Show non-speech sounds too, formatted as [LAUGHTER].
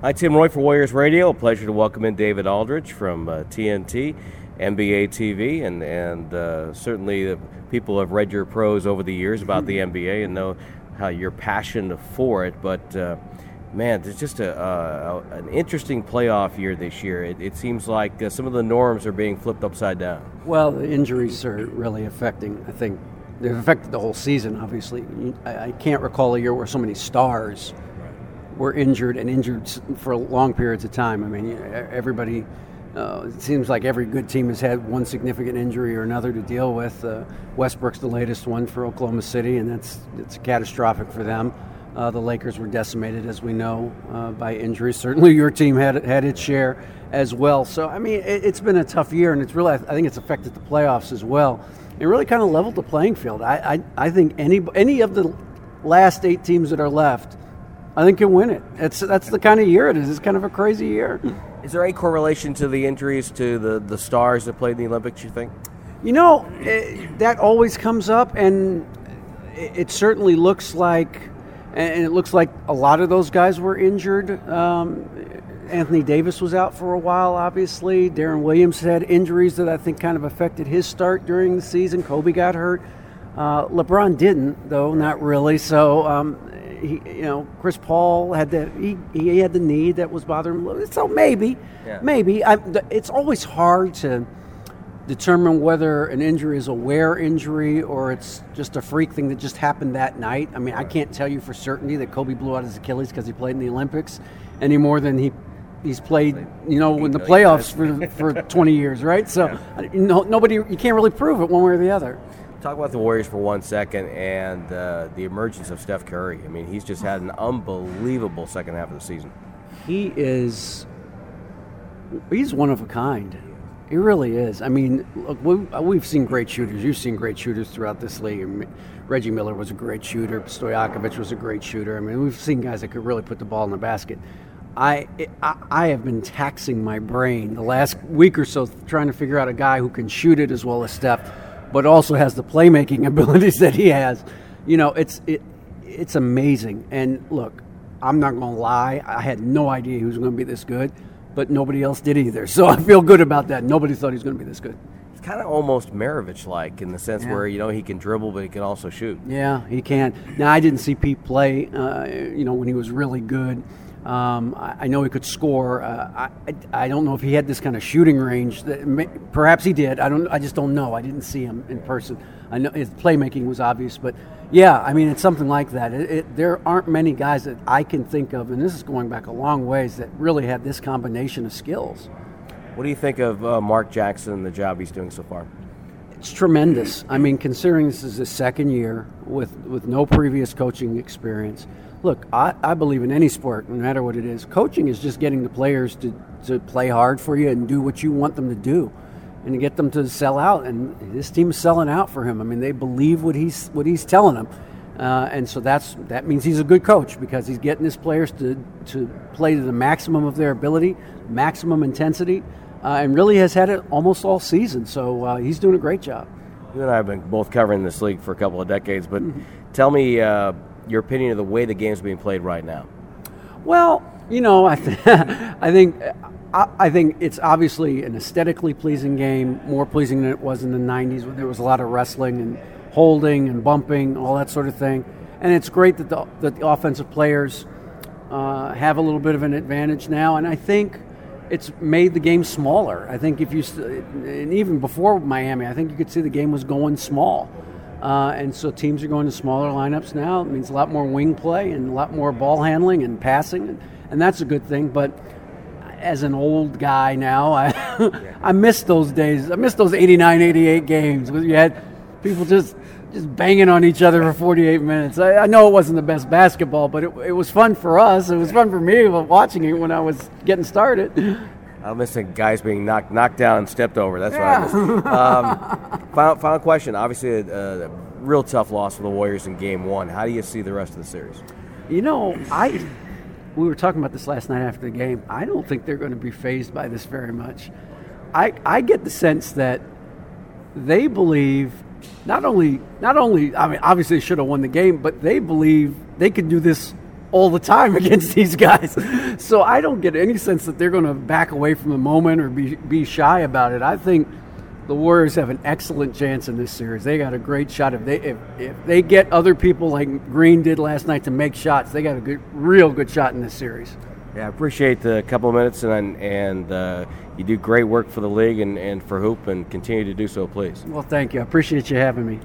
Hi, Tim Roye for Warriors Radio. A pleasure to welcome in David Aldridge from uh, TNT, NBA TV, and and uh, certainly the people have read your prose over the years about the NBA and know how your passion for it. But uh, man, it's just a, a, an interesting playoff year this year. It, it seems like uh, some of the norms are being flipped upside down. Well, the injuries are really affecting. I think they've affected the whole season. Obviously, I, I can't recall a year where so many stars were injured and injured for long periods of time. I mean, everybody. Uh, it seems like every good team has had one significant injury or another to deal with. Uh, Westbrook's the latest one for Oklahoma City, and that's it's catastrophic for them. Uh, the Lakers were decimated, as we know, uh, by injuries. Certainly, your team had had its share as well. So, I mean, it, has been a tough year, and it's really I think it's affected the playoffs as well. It really kind of leveled the playing field. I, I, I think any any of the last eight teams that are left I think you can win it. It's that's the kind of year it is. It's kind of a crazy year. Is there any correlation to the injuries to the the stars that played in the Olympics? You think? You know, it, that always comes up, and it, it, certainly looks like, and it looks like a lot of those guys were injured. Um, Anthony Davis was out for a while, obviously. Deron Williams had injuries that I think kind of affected his start during the season. Kobe got hurt. Uh, LeBron didn't, though, not really. So um, he, you know, Chris Paul had the he, he had the knee that was bothering him. So maybe, yeah. maybe I, it's always hard to determine whether an injury is a wear injury or it's just a freak thing that just happened that night. I mean, I can't tell you for certainty that Kobe blew out his Achilles because he played in the Olympics any more than he he's played, you know, in the playoffs for, for [LAUGHS] 20 years, right? So yeah. no, nobody, you can't really prove it one way or the other. Talk about the Warriors for one second and uh, the emergence of Steph Curry. I mean, he's just had an unbelievable second half of the season. He is. He's one of a kind. He really is. I mean, look, we've seen great shooters. You've seen great shooters throughout this league. I mean, Reggie Miller was a great shooter. Stojakovic was a great shooter. I mean, we've seen guys that could really put the ball in the basket. I, I, I have been taxing my brain the last week or so trying to figure out a guy who can shoot it as well as Steph but also has the playmaking [LAUGHS] abilities that he has. You know, it's it, it's amazing. And look, I'm not going to lie, I had no idea he was going to be this good, but nobody else did either. [LAUGHS] So I feel good about that. Nobody thought he was going to be this good. It's kind of almost Maravich like in the sense yeah. where you know he can dribble, but he can also shoot. Yeah, he can. Now I didn't see Pete play. Uh, you know when he was really good. Um, I, know he could score. Uh, I, I don't know if he had this kind of shooting range. That perhaps he did. I don't. I just don't know. I didn't see him in person. I know his playmaking was obvious, but yeah, I mean it's something like that. It, it, there aren't many guys that I can think of, and this is going back a long ways that really had this combination of skills. What do you think of uh, Mark Jackson and the job he's doing so far? It's tremendous. I mean, considering this is his second year with with no previous coaching experience look, I, I believe in any sport, no matter what it is. Coaching is just getting the players to, to play hard for you and do what you want them to do and to get them to sell out. And this team is selling out for him. I mean, they believe what he's what he's telling them, uh, and so that's that means he's a good coach because he's getting his players to to play to the maximum of their ability, maximum intensity, uh, and really has had it almost all season. So uh, he's doing a great job. You and I have been both covering this league for a couple of decades, but mm-hmm. tell me uh, your opinion of the way the game is being played right now? Well, you know, I, th- [LAUGHS] I think I, I, think it's obviously an aesthetically pleasing game, more pleasing than it was in the '90s, when there was a lot of wrestling and holding and bumping, all that sort of thing. And it's great that the, that the offensive players uh, have a little bit of an advantage now. And I think it's made the game smaller. I think if you, and even before Miami, I think you could see the game was going small. Uh, and so teams are going to smaller lineups now. It means a lot more wing play and a lot more ball handling and passing, and, and that's a good thing. But as an old guy now, [LAUGHS] I I miss those days. I miss those 89, 88 games you had people just just banging on each other for 48 minutes. I, I know it wasn't the best basketball, but it, it was fun for us. It was fun for me watching it when I was getting started. I'm missing guys being knocked knocked down and stepped over. That's yeah. what I miss. [LAUGHS] Um, final, final question. Obviously, a, a, real tough loss for the Warriors in Game One. How do you see the rest of the series? You know, I we were talking about this last night after the game. I don't think they're going to be fazed by this very much. I I get the sense that they believe not only not only I mean obviously should have won the game, but they believe they could do this all the time [LAUGHS] against these guys. So I don't get any sense that they're going to back away from the moment or be, be shy about it. I think the Warriors have an excellent chance in this series. They got a great shot. If they if, if they get other people like Green did last night to make shots, they got a good, real good shot in this series. Yeah, I appreciate the couple of minutes, and and uh, you do great work for the league and, and for Hoop, and continue to do so, please. Well, thank you. I appreciate you having me.